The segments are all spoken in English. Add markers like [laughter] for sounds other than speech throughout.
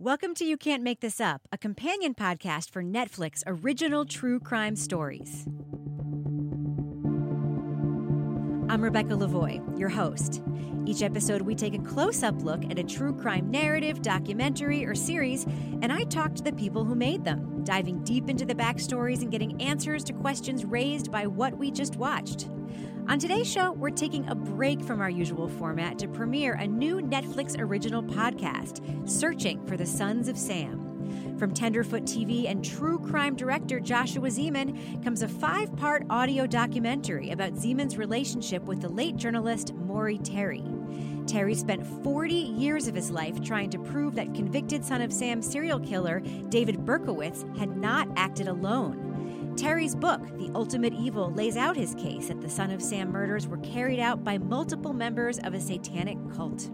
Welcome to You Can't Make This Up, a companion podcast for Netflix original true crime stories. I'm Rebecca Lavoie, your host. Each episode, we take a close up look at a true crime narrative, documentary, or series, and I talk to the people who made them, diving deep into the backstories and getting answers to questions raised by what we just watched. On today's show, we're taking a break from our usual format to premiere a new Netflix original podcast, Searching for the Sons of Sam. From Tenderfoot TV and true crime director Joshua Zeman comes a five part audio documentary about Zeman's relationship with the late journalist Maury Terry. Terry spent 40 years of his life trying to prove that convicted Son of Sam serial killer David Berkowitz had not acted alone. Terry's book, The Ultimate Evil, lays out his case that the Son of Sam murders were carried out by multiple members of a satanic cult.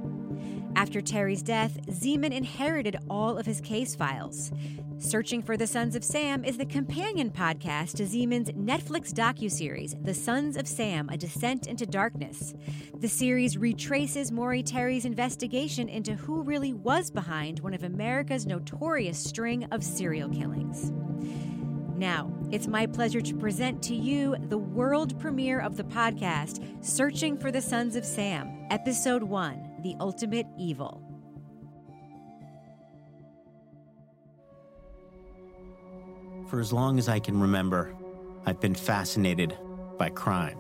After Terry's death, Zeman inherited all of his case files. Searching for the Sons of Sam is the companion podcast to Zeman's Netflix docuseries, The Sons of Sam: A Descent into Darkness. The series retraces Maury Terry's investigation into who really was behind one of America's notorious string of serial killings. Now, it's my pleasure to present to you the world premiere of the podcast, Searching for the Sons of Sam, Episode 1 The Ultimate Evil. For as long as I can remember, I've been fascinated by crime.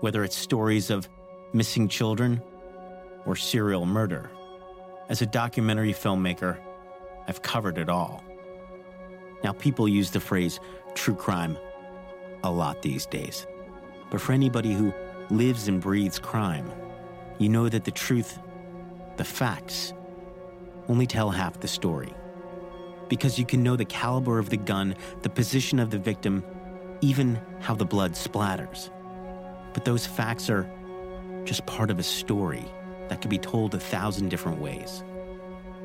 Whether it's stories of missing children or serial murder. As a documentary filmmaker, I've covered it all. Now, people use the phrase true crime a lot these days. But for anybody who lives and breathes crime, you know that the truth, the facts, only tell half the story. Because you can know the caliber of the gun, the position of the victim, even how the blood splatters. But those facts are just part of a story that can be told a thousand different ways.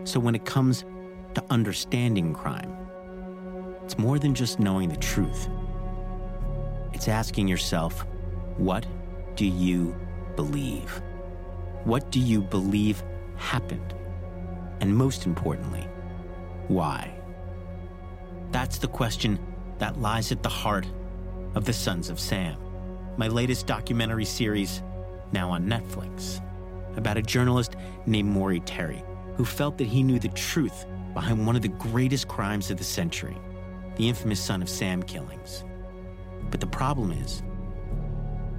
So when it comes to understanding crime, it's more than just knowing the truth. It's asking yourself, what do you believe? What do you believe happened? And most importantly, why? That's the question that lies at the heart of The Sons of Sam, my latest documentary series, now on Netflix, about a journalist named Maury Terry who felt that he knew the truth behind one of the greatest crimes of the century the infamous Son of Sam killings. But the problem is,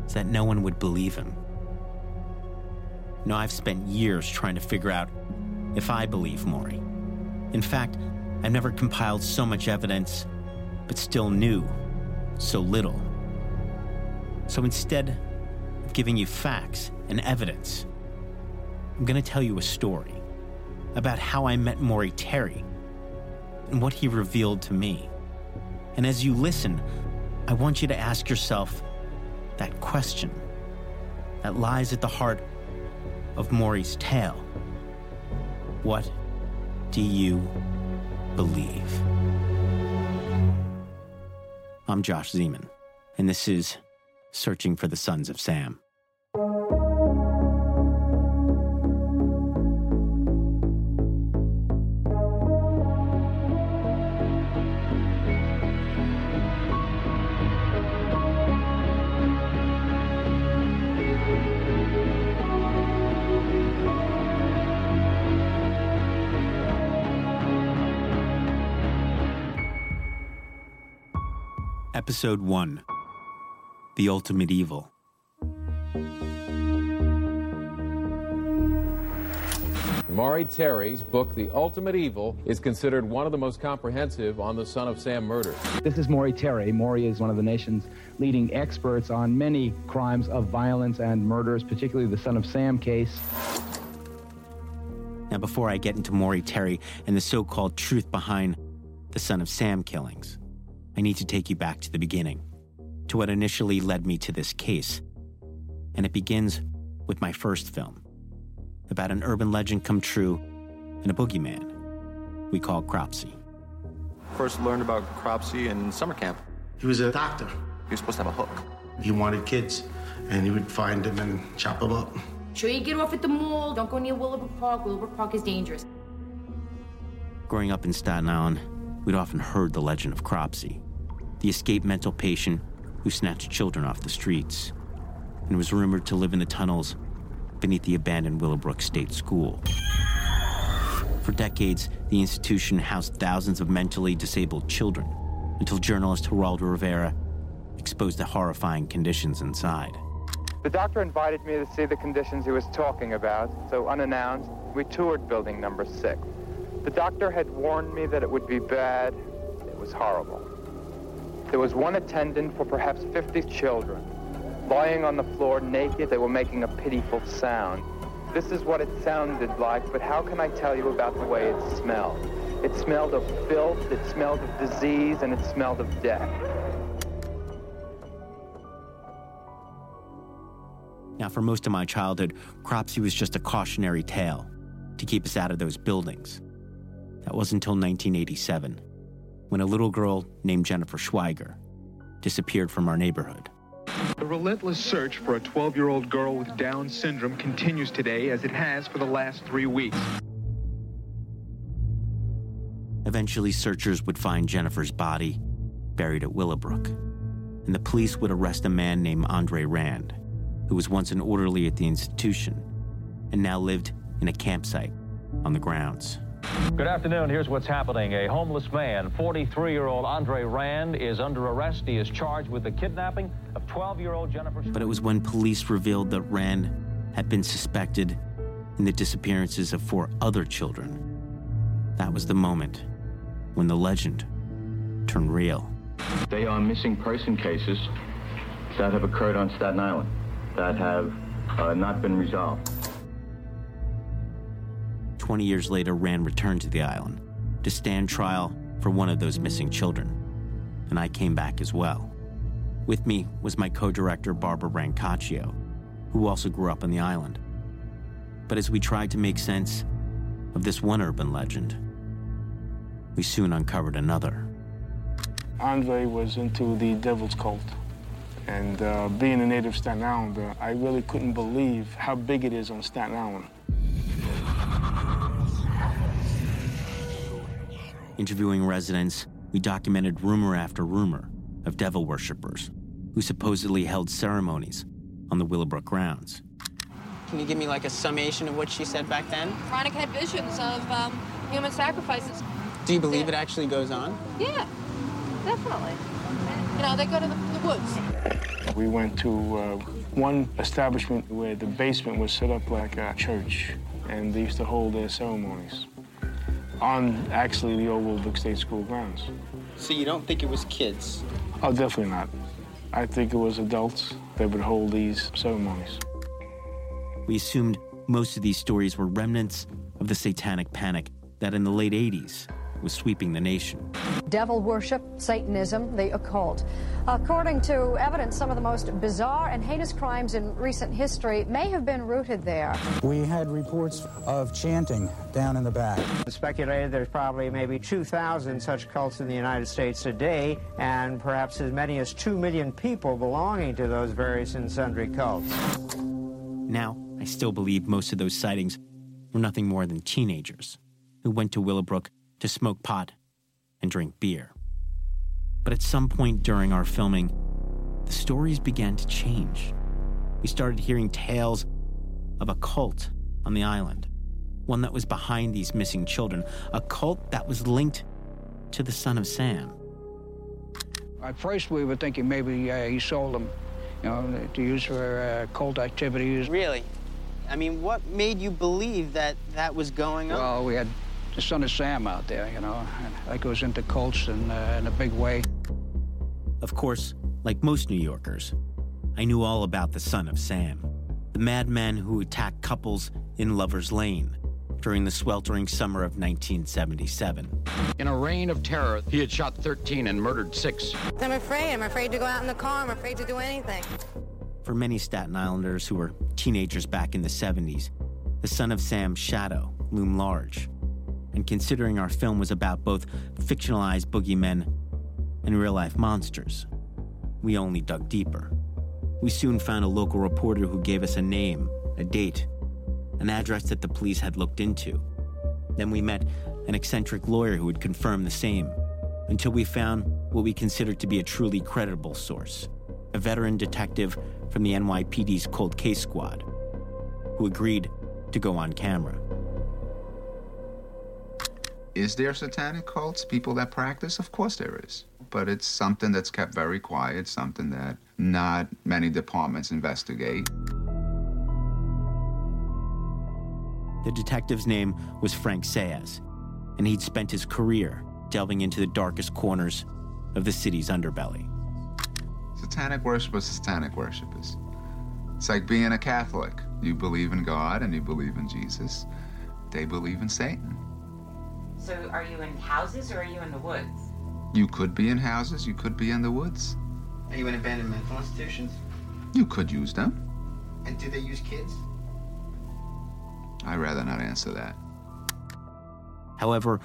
is that no one would believe him. Now, I've spent years trying to figure out if I believe Maury. In fact, I've never compiled so much evidence, but still knew so little. So instead of giving you facts and evidence, I'm going to tell you a story about how I met Maury Terry and what he revealed to me. And as you listen, I want you to ask yourself that question that lies at the heart of Maury's tale. What do you believe? I'm Josh Zeman, and this is Searching for the Sons of Sam. Episode 1 The Ultimate Evil. Maury Terry's book, The Ultimate Evil, is considered one of the most comprehensive on the Son of Sam murder. This is Maury Terry. Maury is one of the nation's leading experts on many crimes of violence and murders, particularly the Son of Sam case. Now, before I get into Maury Terry and the so called truth behind the Son of Sam killings, I need to take you back to the beginning, to what initially led me to this case. And it begins with my first film about an urban legend come true and a boogeyman we call Cropsey. First learned about Cropsey in summer camp. He was a doctor. He was supposed to have a hook. He wanted kids, and he would find them and chop them up. Sure you get off at the mall. Don't go near Willowbrook Park. Willowbrook Park is dangerous. Growing up in Staten Island, we'd often heard the legend of Cropsey, the escaped mental patient who snatched children off the streets and was rumored to live in the tunnels beneath the abandoned Willowbrook State School. For decades, the institution housed thousands of mentally disabled children until journalist Geraldo Rivera exposed the horrifying conditions inside. The doctor invited me to see the conditions he was talking about, so unannounced, we toured building number six. The doctor had warned me that it would be bad. It was horrible. There was one attendant for perhaps 50 children. Lying on the floor naked, they were making a pitiful sound. This is what it sounded like, but how can I tell you about the way it smelled? It smelled of filth, it smelled of disease, and it smelled of death. Now, for most of my childhood, Cropsey was just a cautionary tale to keep us out of those buildings. That wasn't until 1987, when a little girl named Jennifer Schweiger disappeared from our neighborhood. The relentless search for a 12 year old girl with Down syndrome continues today as it has for the last three weeks. Eventually, searchers would find Jennifer's body buried at Willowbrook, and the police would arrest a man named Andre Rand, who was once an orderly at the institution and now lived in a campsite on the grounds. Good afternoon. Here's what's happening. A homeless man, 43 year old Andre Rand, is under arrest. He is charged with the kidnapping of 12 year old Jennifer. But it was when police revealed that Rand had been suspected in the disappearances of four other children. That was the moment when the legend turned real. They are missing person cases that have occurred on Staten Island that have uh, not been resolved. 20 years later, Rand returned to the island to stand trial for one of those missing children. And I came back as well. With me was my co director, Barbara Brancaccio, who also grew up on the island. But as we tried to make sense of this one urban legend, we soon uncovered another. Andre was into the Devil's Cult. And uh, being a native Staten Islander, I really couldn't believe how big it is on Staten Island. Interviewing residents, we documented rumor after rumor of devil worshippers who supposedly held ceremonies on the Willowbrook grounds. Can you give me like a summation of what she said back then? Veronica had visions of um, human sacrifices. Do you believe it actually goes on? Yeah, definitely. You know, they go to the, the woods. We went to uh, one establishment where the basement was set up like a church, and they used to hold their ceremonies on actually the old Willowbrook State School grounds. So you don't think it was kids? Oh, definitely not. I think it was adults that would hold these ceremonies. We assumed most of these stories were remnants of the satanic panic that in the late 80s was sweeping the nation. Devil worship, Satanism, the occult. According to evidence, some of the most bizarre and heinous crimes in recent history may have been rooted there. We had reports of chanting down in the back. It's speculated there's probably maybe 2,000 such cults in the United States today, and perhaps as many as 2 million people belonging to those various and sundry cults. Now, I still believe most of those sightings were nothing more than teenagers who went to Willowbrook to smoke pot and drink beer. But at some point during our filming, the stories began to change. We started hearing tales of a cult on the island, one that was behind these missing children, a cult that was linked to the son of Sam. At first, we were thinking maybe uh, he sold them, you know, to use for uh, cult activities. Really? I mean, what made you believe that that was going on? Well, we had the son of Sam out there, you know, that goes into cults in, uh, in a big way. Of course, like most New Yorkers, I knew all about the son of Sam, the madman who attacked couples in Lover's Lane during the sweltering summer of 1977. In a reign of terror, he had shot 13 and murdered six. I'm afraid. I'm afraid to go out in the car. I'm afraid to do anything. For many Staten Islanders who were teenagers back in the 70s, the son of Sam's shadow loomed large. And considering our film was about both fictionalized boogeymen and real life monsters, we only dug deeper. We soon found a local reporter who gave us a name, a date, an address that the police had looked into. Then we met an eccentric lawyer who would confirm the same, until we found what we considered to be a truly credible source a veteran detective from the NYPD's cold case squad, who agreed to go on camera. Is there satanic cults, people that practice? Of course there is. But it's something that's kept very quiet, something that not many departments investigate. The detective's name was Frank Saez, and he'd spent his career delving into the darkest corners of the city's underbelly. Satanic worshipers, satanic worshipers. It's like being a Catholic. You believe in God and you believe in Jesus. They believe in Satan. So are you in houses or are you in the woods? You could be in houses, you could be in the woods. Are you in abandoned mental institutions? You could use them. And do they use kids? I'd rather not answer that. However,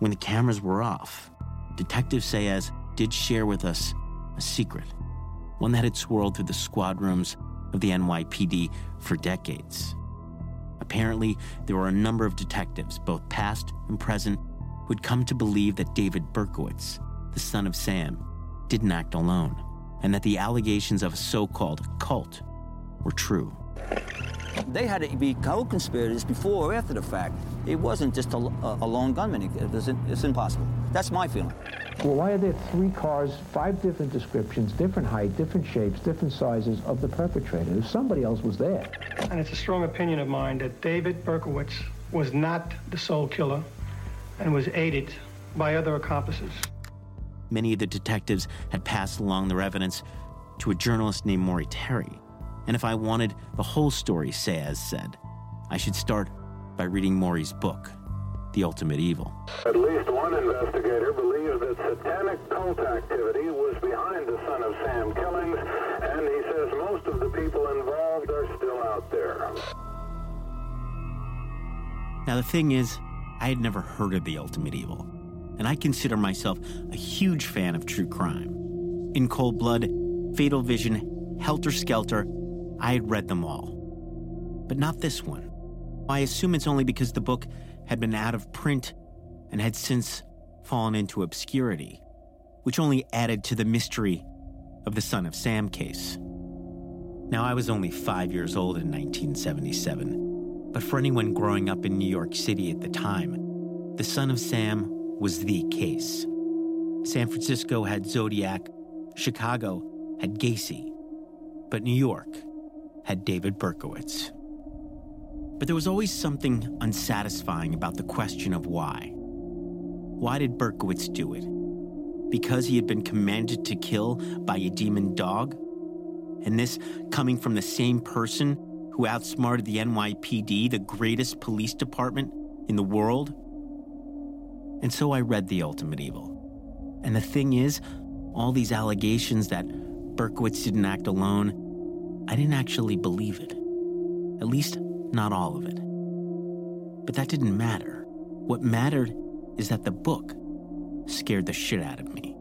when the cameras were off, Detective Saez did share with us a secret, one that had swirled through the squad rooms of the NYPD for decades. Apparently, there were a number of detectives, both past and present, who had come to believe that David Berkowitz, the son of Sam, didn't act alone, and that the allegations of a so called cult were true. They had to be co-conspirators before or after the fact. It wasn't just a, a, lone gunman. It was, it's impossible. That's my feeling. Well, why are there three cars, five different descriptions, different height, different shapes, different sizes of the perpetrator? If somebody else was there. And it's a strong opinion of mine that David Berkowitz was not the sole killer and was aided by other accomplices. Many of the detectives had passed along their evidence to a journalist named Maury Terry and if I wanted the whole story, Saez said, I should start by reading Maury's book, The Ultimate Evil. At least one investigator believes that satanic cult activity was behind the son of Sam killings, and he says most of the people involved are still out there. Now, the thing is, I had never heard of The Ultimate Evil, and I consider myself a huge fan of true crime. In Cold Blood, Fatal Vision, Helter Skelter, I had read them all. But not this one. I assume it's only because the book had been out of print and had since fallen into obscurity, which only added to the mystery of the Son of Sam case. Now, I was only five years old in 1977, but for anyone growing up in New York City at the time, the Son of Sam was the case. San Francisco had Zodiac, Chicago had Gacy, but New York had David Berkowitz. But there was always something unsatisfying about the question of why. Why did Berkowitz do it? Because he had been commanded to kill by a demon dog? And this coming from the same person who outsmarted the NYPD, the greatest police department in the world? And so I read The Ultimate Evil. And the thing is, all these allegations that Berkowitz didn't act alone I didn't actually believe it. At least, not all of it. But that didn't matter. What mattered is that the book scared the shit out of me.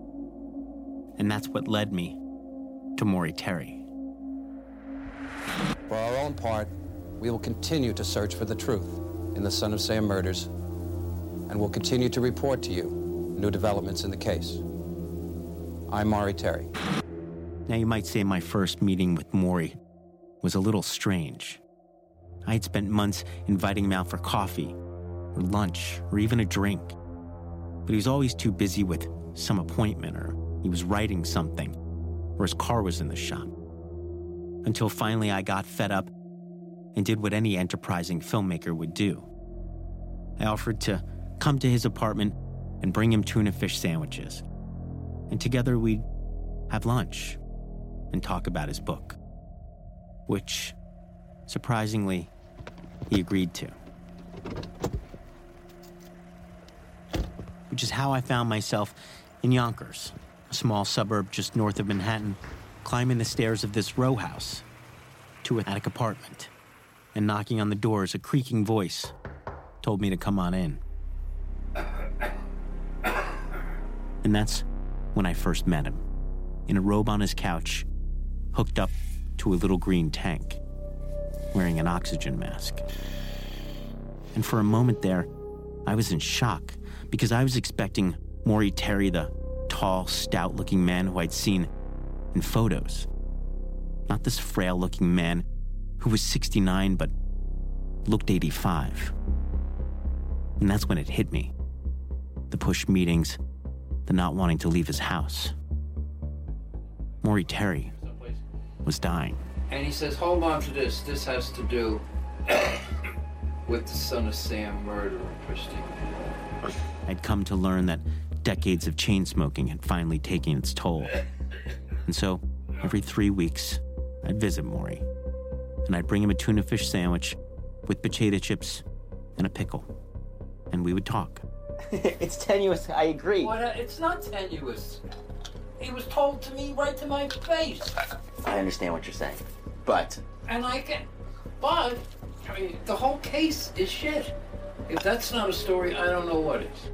And that's what led me to Maury Terry. For our own part, we will continue to search for the truth in the Son of Sam murders, and will continue to report to you new developments in the case. I'm Maury Terry. Now, you might say my first meeting with Maury was a little strange. I had spent months inviting him out for coffee, or lunch, or even a drink. But he was always too busy with some appointment, or he was writing something, or his car was in the shop. Until finally I got fed up and did what any enterprising filmmaker would do. I offered to come to his apartment and bring him tuna fish sandwiches. And together we'd have lunch and talk about his book, which, surprisingly, he agreed to. Which is how I found myself in Yonkers, a small suburb just north of Manhattan, climbing the stairs of this row house to an attic apartment and knocking on the door as a creaking voice told me to come on in. And that's when I first met him, in a robe on his couch, hooked up to a little green tank, wearing an oxygen mask. And for a moment there, I was in shock. because I was expecting Maury Terry, the tall, stout looking man who I'd seen in photos. Not this frail looking man who was 69 but looked 85. And that's when it hit me the push meetings, the not wanting to leave his house. Maury Terry was dying. And he says, hold on to this. This has to do [coughs] with the son of Sam murderer, Christine. I'd come to learn that decades of chain smoking had finally taken its toll. [laughs] And so, every three weeks, I'd visit Maury. And I'd bring him a tuna fish sandwich with potato chips and a pickle. And we would talk. [laughs] it's tenuous, I agree. What, uh, it's not tenuous. It was told to me right to my face. I understand what you're saying. But. And I can. But, I mean, the whole case is shit. If that's not a story, I don't know what is.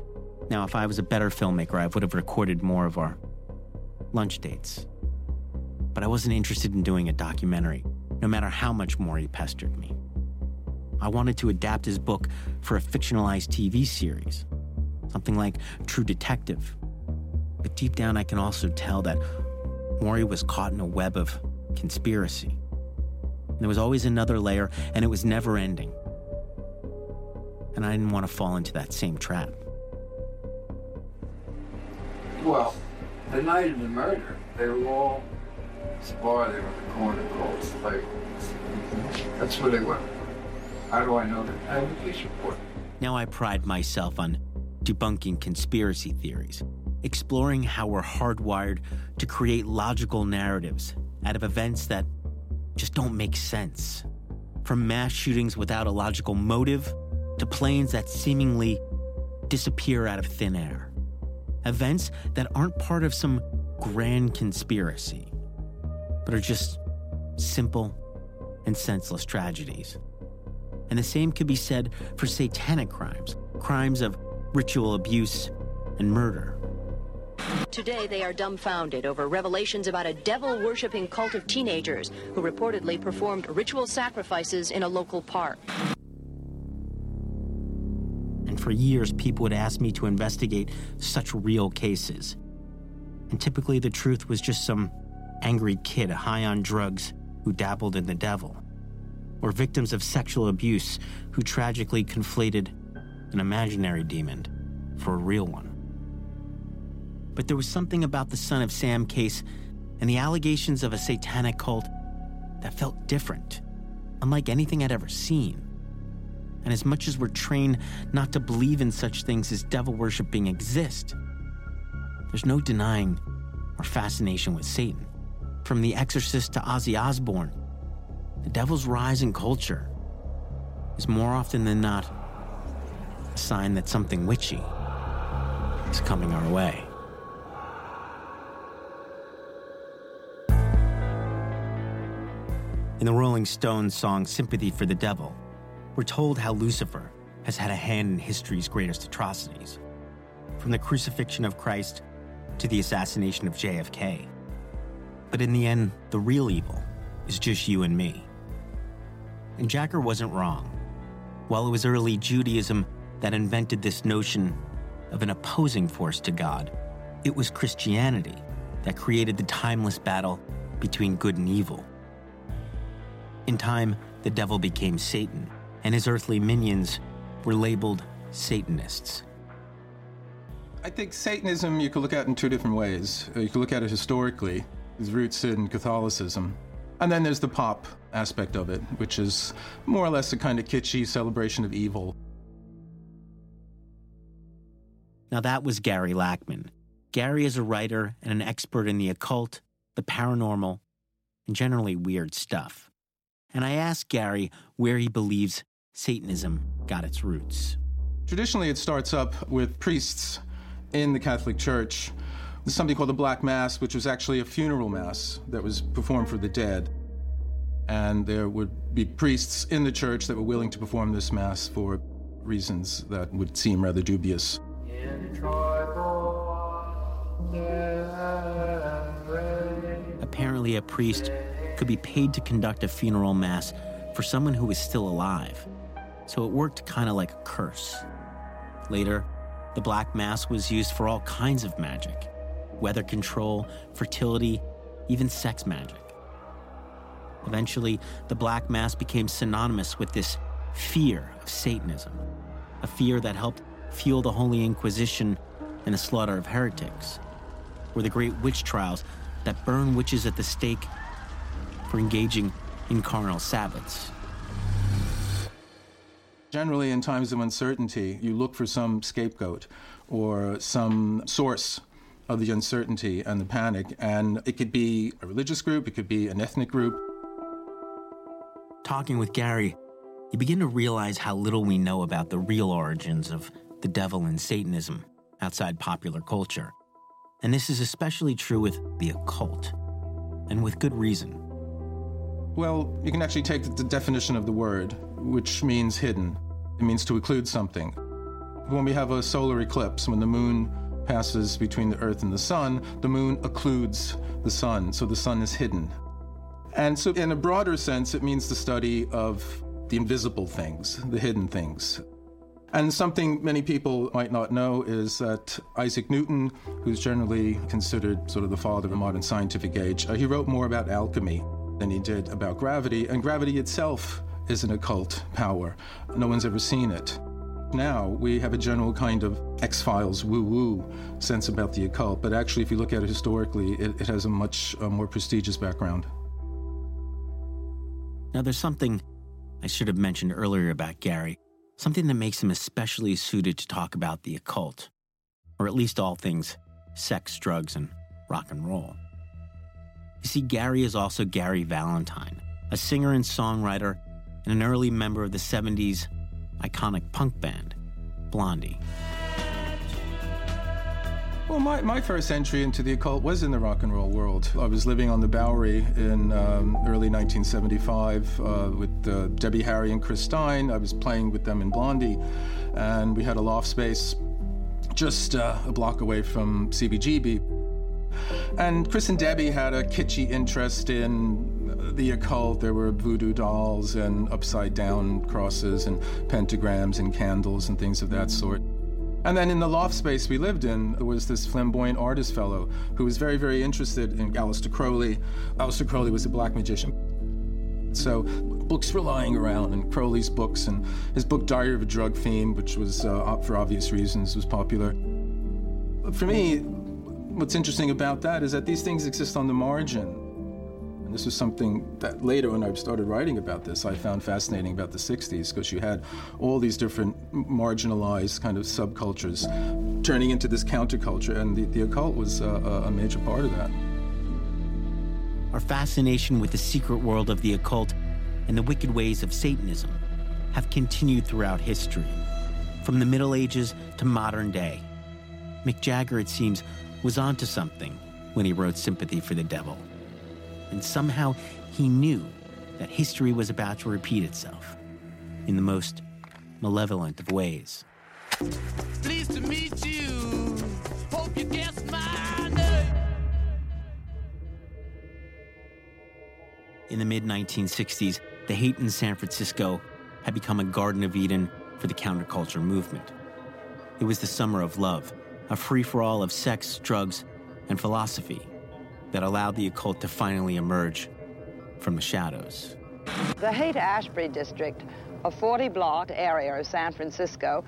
Now, if I was a better filmmaker, I would have recorded more of our lunch dates. But I wasn't interested in doing a documentary, no matter how much he pestered me. I wanted to adapt his book for a fictionalized TV series, something like True Detective. But deep down, I can also tell that Maury was caught in a web of conspiracy. There was always another layer, and it was never ending. And I didn't want to fall into that same trap. Well, the night of the murder, they were all bar there on the corner called Slave. That's where they were. How do I know that? I have a police report. Now I pride myself on debunking conspiracy theories, exploring how we're hardwired to create logical narratives out of events that just don't make sense. From mass shootings without a logical motive to planes that seemingly disappear out of thin air. Events that aren't part of some grand conspiracy, but are just simple and senseless tragedies. And the same could be said for satanic crimes, crimes of ritual abuse and murder. Today, they are dumbfounded over revelations about a devil worshipping cult of teenagers who reportedly performed ritual sacrifices in a local park. And for years, people would ask me to investigate such real cases. And typically, the truth was just some angry kid high on drugs who dabbled in the devil, or victims of sexual abuse who tragically conflated an imaginary demon for a real one. But there was something about the Son of Sam case and the allegations of a satanic cult that felt different, unlike anything I'd ever seen. And as much as we're trained not to believe in such things as devil worshiping exist, there's no denying our fascination with Satan. From The Exorcist to Ozzy Osbourne, the devil's rise in culture is more often than not a sign that something witchy is coming our way. In the Rolling Stones song Sympathy for the Devil, we're told how Lucifer has had a hand in history's greatest atrocities. From the crucifixion of Christ to the assassination of JFK. But in the end, the real evil is just you and me. And Jagger wasn't wrong. While it was early Judaism that invented this notion of an opposing force to God, it was Christianity that created the timeless battle between good and evil. In time, the devil became Satan, and his earthly minions were labeled Satanists. I think Satanism you could look at in two different ways. Uh, you could look at it historically, its roots in Catholicism. And then there's the pop aspect of it, which is more or less a kind of kitschy celebration of evil. Now, that was Gary Lachman. Gary is a writer and an expert in the occult, the paranormal, and generally weird stuff. And I asked Gary where he believes Satanism got its roots. Traditionally, it starts up with priests in the Catholic Church. Something called the Black Mass, which was actually a funeral mass that was performed for the dead. And there would be priests in the church that were willing to perform this mass for reasons that would seem rather dubious. Apparently, a priest could be paid to conduct a funeral mass for someone who was still alive. So it worked kind of like a curse. Later, The Black Mass was used for all kinds of magic weather control, fertility, even sex magic. Eventually, the Black Mass became synonymous with this fear of Satanism, a fear that helped fuel the Holy Inquisition and the slaughter of heretics, or the great witch trials that burn witches at the stake for engaging in carnal Sabbaths. Generally, in times of uncertainty, you look for some scapegoat or some source of the uncertainty and the panic. And it could be a religious group, it could be an ethnic group. Talking with Gary, you begin to realize how little we know about the real origins of the devil and Satanism outside popular culture. And this is especially true with the occult, and with good reason. Well, you can actually take the definition of the word, which means hidden. It means to occlude something. When we have a solar eclipse, when the moon passes between the earth and the sun, the moon occludes the sun, so the sun is hidden. And so, in a broader sense, it means the study of the invisible things, the hidden things. And something many people might not know is that Isaac Newton, who's generally considered sort of the father of the modern scientific age, uh, he wrote more about alchemy than he did about gravity, and gravity itself is an occult power. No one's ever seen it. Now we have a general kind of X Files woo woo sense about the occult, but actually, if you look at it historically, it, it has a much uh, more prestigious background. Now, there's something I should have mentioned earlier about Gary, something that makes him especially suited to talk about the occult, or at least all things sex, drugs, and rock and roll. You see, Gary is also Gary Valentine, a singer and songwriter and an early member of the 70s iconic punk band, Blondie. Well, my, my first entry into the occult was in the rock and roll world. I was living on the Bowery in um, early 1975 uh, with uh, Debbie Harry and Chris Stein. I was playing with them in Blondie, and we had a loft space just uh, a block away from CBGB. And Chris and Debbie had a kitschy interest in the occult. There were voodoo dolls and upside down crosses and pentagrams and candles and things of that sort. And then in the loft space we lived in there was this flamboyant artist fellow who was very, very interested in Aleister Crowley. Aleister Crowley was a black magician. So books were lying around, and Crowley's books, and his book Diary of a Drug Fiend, which was, uh, for obvious reasons, was popular. For me, what's interesting about that is that these things exist on the margin. This was something that later, when I started writing about this, I found fascinating about the 60s because you had all these different marginalized kind of subcultures turning into this counterculture, and the, the occult was a major part of that. Our fascination with the secret world of the occult and the wicked ways of Satanism have continued throughout history, from the Middle Ages to modern day. Mick Jagger, it seems, was onto something when he wrote Sympathy for the Devil. And somehow he knew that history was about to repeat itself in the most malevolent of ways. Pleased to meet you. Hope you guess my name. In the mid 1960s, the Haight in San Francisco had become a Garden of Eden for the counterculture movement. It was the summer of love, a free for all of sex, drugs, and philosophy that allowed the occult to finally emerge from the shadows. The Haight Ashbury district, a 40 block area of San Francisco,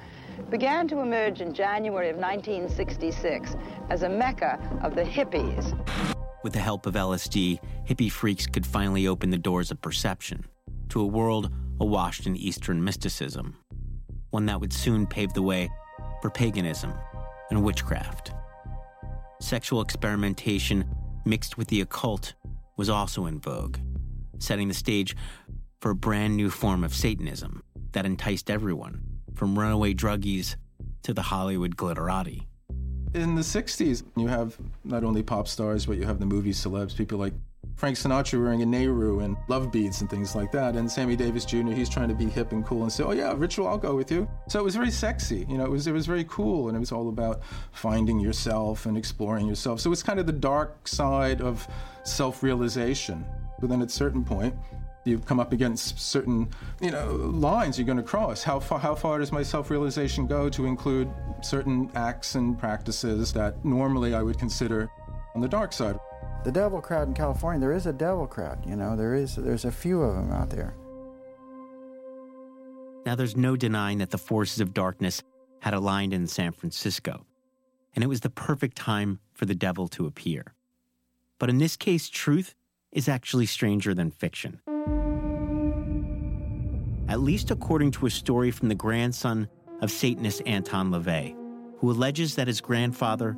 began to emerge in January of 1966 as a mecca of the hippies. With the help of LSD, hippie freaks could finally open the doors of perception to a world awash in Eastern mysticism, one that would soon pave the way for paganism and witchcraft. Sexual experimentation mixed with the occult was also in vogue, setting the stage for a brand new form of Satanism that enticed everyone, from runaway druggies to the Hollywood glitterati. In the 60s, you have not only pop stars, but you have the movie celebs, people like Frank Sinatra wearing a Nehru and love beads and things like that. And Sammy Davis Jr., he's trying to be hip and cool and say, oh yeah, ritual, I'll go with you. So it was very sexy. You know, it was, it was very cool. And it was all about finding yourself and exploring yourself. So it's kind of the dark side of self-realization. But then at a certain point, You come up against certain, you know, lines you're going to cross. How far, how far does my self-realization go to include certain acts and practices that normally I would consider on the dark side? The devil crowd in California, there is a devil crowd, you know, there is there's a few of them out there. Now, there's no denying that the forces of darkness had aligned in San Francisco, and it was the perfect time for the devil to appear. But in this case, truth is actually stranger than fiction. At least according to a story from the grandson of Satanist Anton LaVey, who alleges that his grandfather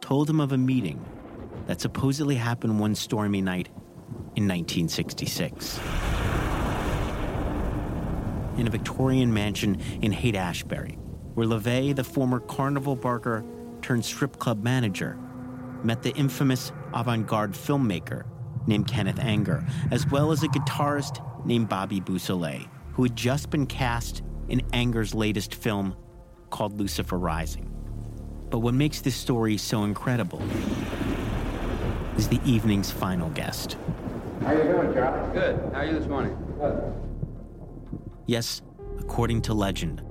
told him of a meeting that supposedly happened one stormy night in 1966 in a Victorian mansion in Haight Ashbury, where LaVey, the former carnival barker turned strip club manager, met the infamous avant garde filmmaker named Kenneth Anger, as well as a guitarist named Bobby Beausoleil, who had just been cast in Anger's latest film called Lucifer Rising. But what makes this story so incredible is the evening's final guest. How are you doing, Charlie? Good. How are you this morning? Good. Yes, according to legend,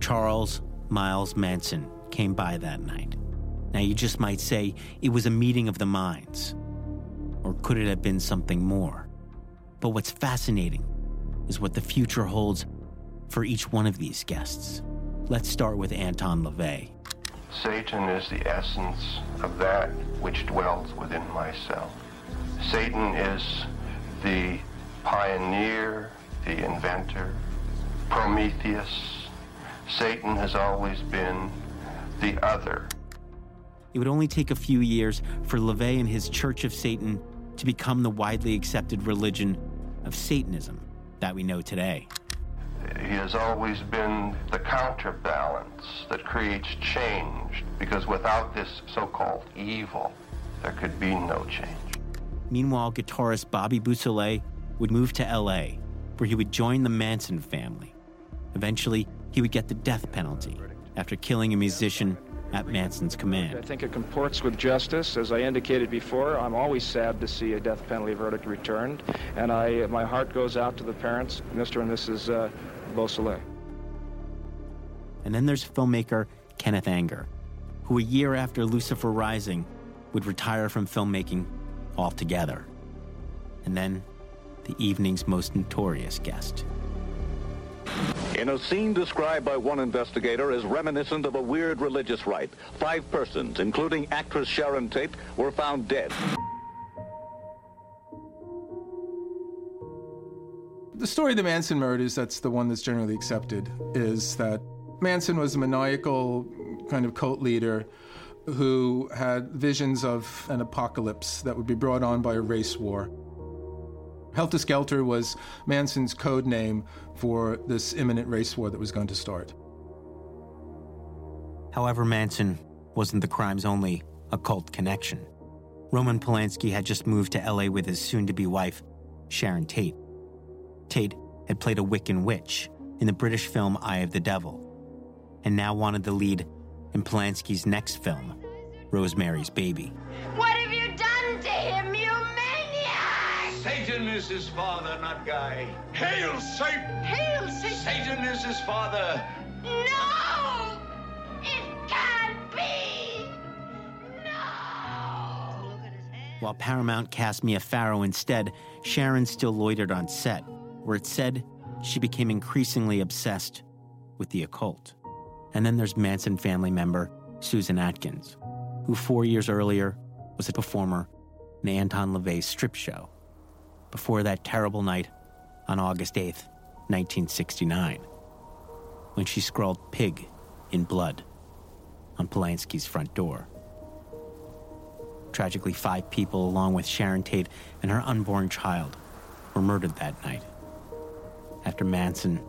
Charles Miles Manson came by that night. Now, you just might say it was a meeting of the minds. Or could it have been something more? But what's fascinating is what the future holds for each one of these guests. Let's start with Anton LaVey. Satan is the essence of that which dwells within myself. Satan is the pioneer, the inventor, Prometheus. Satan has always been the other. It would only take a few years for LaVey and his Church of Satan to become the widely accepted religion of Satanism that we know today. He has always been the counterbalance that creates change, because without this so called evil, there could be no change. Meanwhile, guitarist Bobby Beausoleil would move to LA, where he would join the Manson family. Eventually, he would get the death penalty after killing a musician at Manson's command. I think it comports with justice. As I indicated before, I'm always sad to see a death penalty verdict returned, and I, my heart goes out to the parents, Mr. and Mrs. Uh, Beausoleil. And then there's filmmaker Kenneth Anger, who a year after Lucifer Rising would retire from filmmaking altogether. And then the evening's most notorious guest. In a scene described by one investigator as reminiscent of a weird religious rite, five persons, including actress Sharon Tate, were found dead. The story of the Manson murders, that's the one that's generally accepted, is that Manson was a maniacal kind of cult leader who had visions of an apocalypse that would be brought on by a race war. Helter Skelter was Manson's code name for this imminent race war that was going to start. However, Manson wasn't the crime's only occult connection. Roman Polanski had just moved to LA with his soon to be wife, Sharon Tate. Tate had played a Wiccan witch in the British film Eye of the Devil, and now wanted the lead in Polanski's next film, Rosemary's Baby. What Satan is his father, not Guy. Hail Satan! Hail Satan! Satan is his father. No! It can't be! No! While Paramount cast Mia Farrow instead, Sharon still loitered on set, where it said she became increasingly obsessed with the occult. And then there's Manson family member Susan Atkins, who four years earlier was a performer in Anton LaVey's strip show, before that terrible night on August 8th, 1969, when she scrawled pig in blood on Polanski's front door. Tragically, five people, along with Sharon Tate and her unborn child, were murdered that night after Manson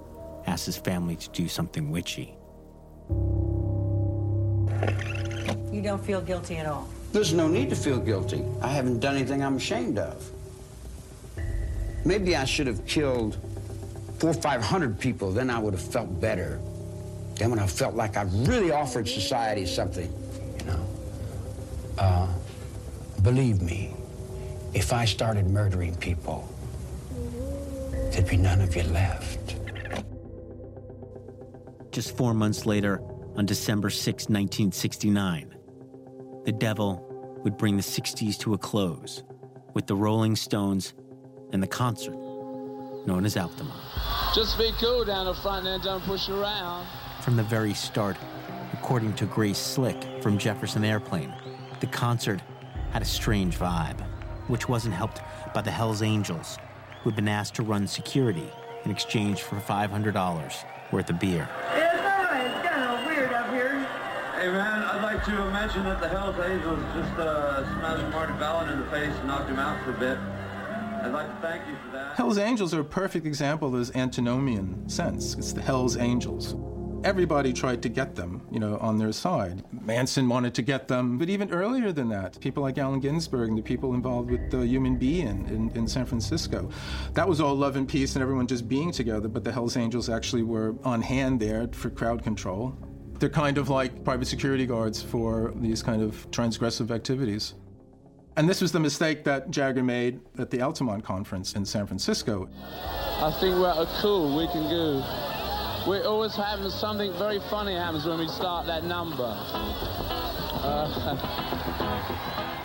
asked his family to do something witchy. You don't feel guilty at all? There's no need to feel guilty. I haven't done anything I'm ashamed of. Maybe I should have killed four or five hundred people, then I would have felt better. Then when I felt like I really offered society something, you know. Uh, believe me, if I started murdering people, there'd be none of you left. Just four months later, on December 6, 1969, the devil would bring the 60s to a close with the Rolling Stones and the concert known as Altamont. Just be cool down the front and don't push around. From the very start, according to Grace Slick from Jefferson Airplane, the concert had a strange vibe, which wasn't helped by the Hells Angels, who had been asked to run security in exchange for $500 worth of beer. It's all right. Kind of weird up here. Hey man, I'd like to mention that the Hells Angels just uh, smashed Marty Balin in the face and knocked him out for a bit. I'd like to thank you for that. Hell's Angels are a perfect example of this antinomian sense. It's the Hell's Angels. Everybody tried to get them, you know, on their side. Manson wanted to get them, but even earlier than that, people like Allen Ginsberg and the people involved with the Human Be-In, in San Francisco. That was all love and peace and everyone just being together, but the Hells Angels actually were on hand there for crowd control. They're kind of like private security guards for these kind of transgressive activities. And this was the mistake that Jagger made at the Altamont conference in San Francisco. I think we're a cool, we can go. We're always having something very funny happens when we start that number. Uh,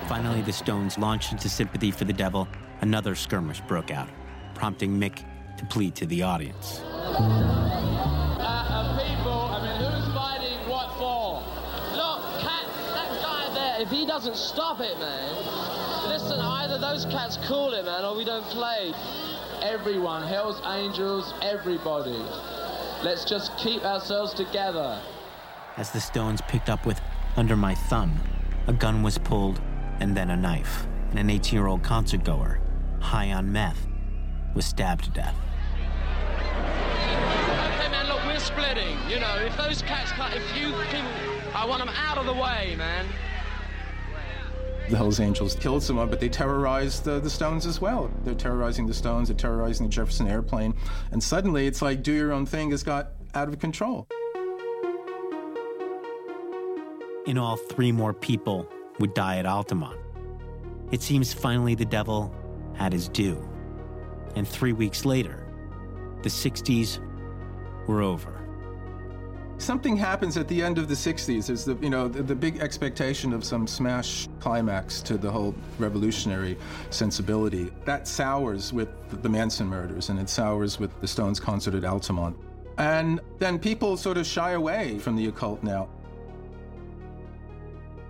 [laughs] Finally, the Stones launched into sympathy for the devil. Another skirmish broke out, prompting Mick to plead to the audience. There, if he doesn't stop it, man, listen, either those cats call it, man, or we don't play. Everyone, Hell's Angels, everybody. Let's just keep ourselves together. As the Stones picked up with Under My Thumb, a gun was pulled and then a knife, and an 18 year old concert goer, high on meth, was stabbed to death. Okay, man, look, we're splitting. You know, if those cats can't, if you can, I want them out of the way, man. The Hells Angels killed someone, but they terrorized uh, the Stones as well. They're terrorizing the Stones, they're terrorizing the Jefferson Airplane, and suddenly it's like do your own thing has got out of control. In all, three more people would die at Altamont. It seems finally the devil had his due. And three weeks later, the 60s were over. Something happens at the end of the 60s. There's the, you know, the, the big expectation of some smash climax to the whole revolutionary sensibility. That sours with the Manson murders and it sours with the Stones concert at Altamont. And then people sort of shy away from the occult now.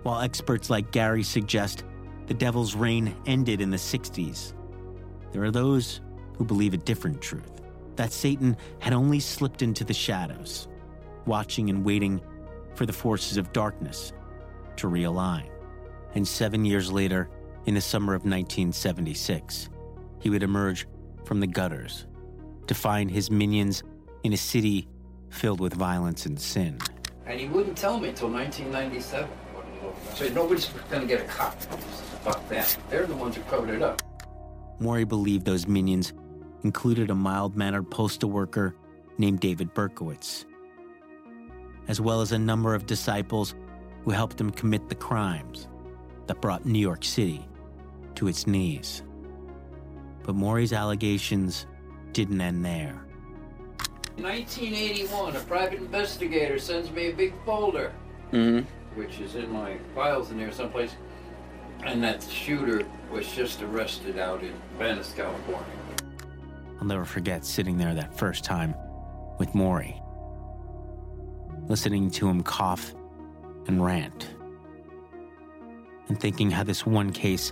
While experts like Gary suggest the devil's reign ended in the 60s, there are those who believe a different truth that Satan had only slipped into the shadows, watching and waiting for the forces of darkness to realign. And seven years later, in the summer of 1976, he would emerge from the gutters to find his minions in a city filled with violence and sin. And he wouldn't tell me until 1997. So nobody's going to get a cop. Fuck them. They're the ones who covered it up. Maury believed those minions included a mild mannered postal worker named David Berkowitz, as well as a number of disciples who helped him commit the crimes that brought New York City to its knees. But Maury's allegations didn't end there. In 1981, a private investigator sends me a big folder, Mm-hmm. which is in my files in there someplace, and that shooter was just arrested out in Venice, California. I'll never forget sitting there that first time with Maury, listening to him cough and rant, and thinking how this one case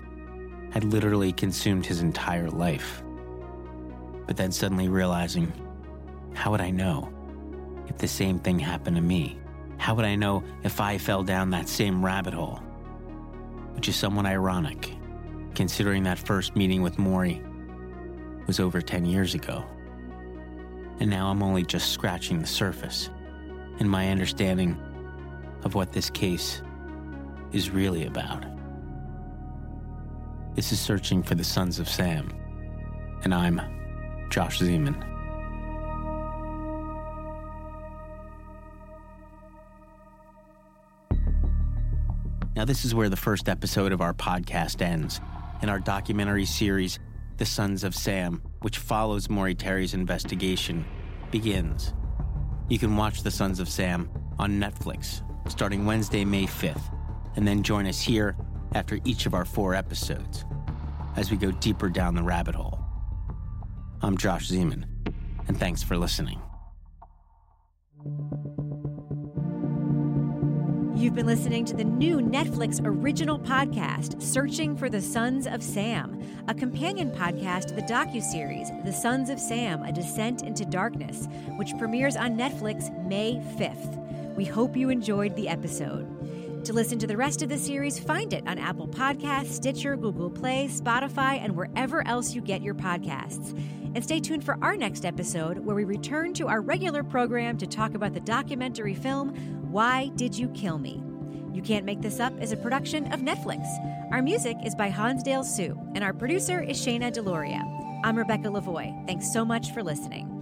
had literally consumed his entire life. But then suddenly realizing, how would I know if the same thing happened to me? How would I know if I fell down that same rabbit hole? Which is somewhat ironic, considering that first meeting with Maury was over 10 years ago. And now I'm only just scratching the surface in my understanding of what this case is really about. This is Searching for the Sons of Sam, and I'm Josh Zeman. Now, this is where the first episode of our podcast ends in our documentary series, The Sons of Sam, which follows Maury Terry's investigation, begins. You can watch The Sons of Sam on Netflix starting Wednesday, May 5th, and then join us here after each of our four episodes as we go deeper down the rabbit hole. I'm Josh Zeman, and thanks for listening. You've been listening to the new Netflix original podcast, Searching for the Sons of Sam, a companion podcast to the docuseries The Sons of Sam: A Descent into Darkness, which premieres on Netflix May 5th. We hope you enjoyed the episode. To listen to the rest of the series, find it on Apple Podcasts, Stitcher, Google Play, Spotify, and wherever else you get your podcasts. And stay tuned for our next episode, where we return to our regular program to talk about the documentary film, Why Did You Kill Me? You Can't Make This Up is a production of Netflix. Our music is by Hansdale Hsu, and our producer is Shayna Deloria. I'm Rebecca Lavoie. Thanks so much for listening.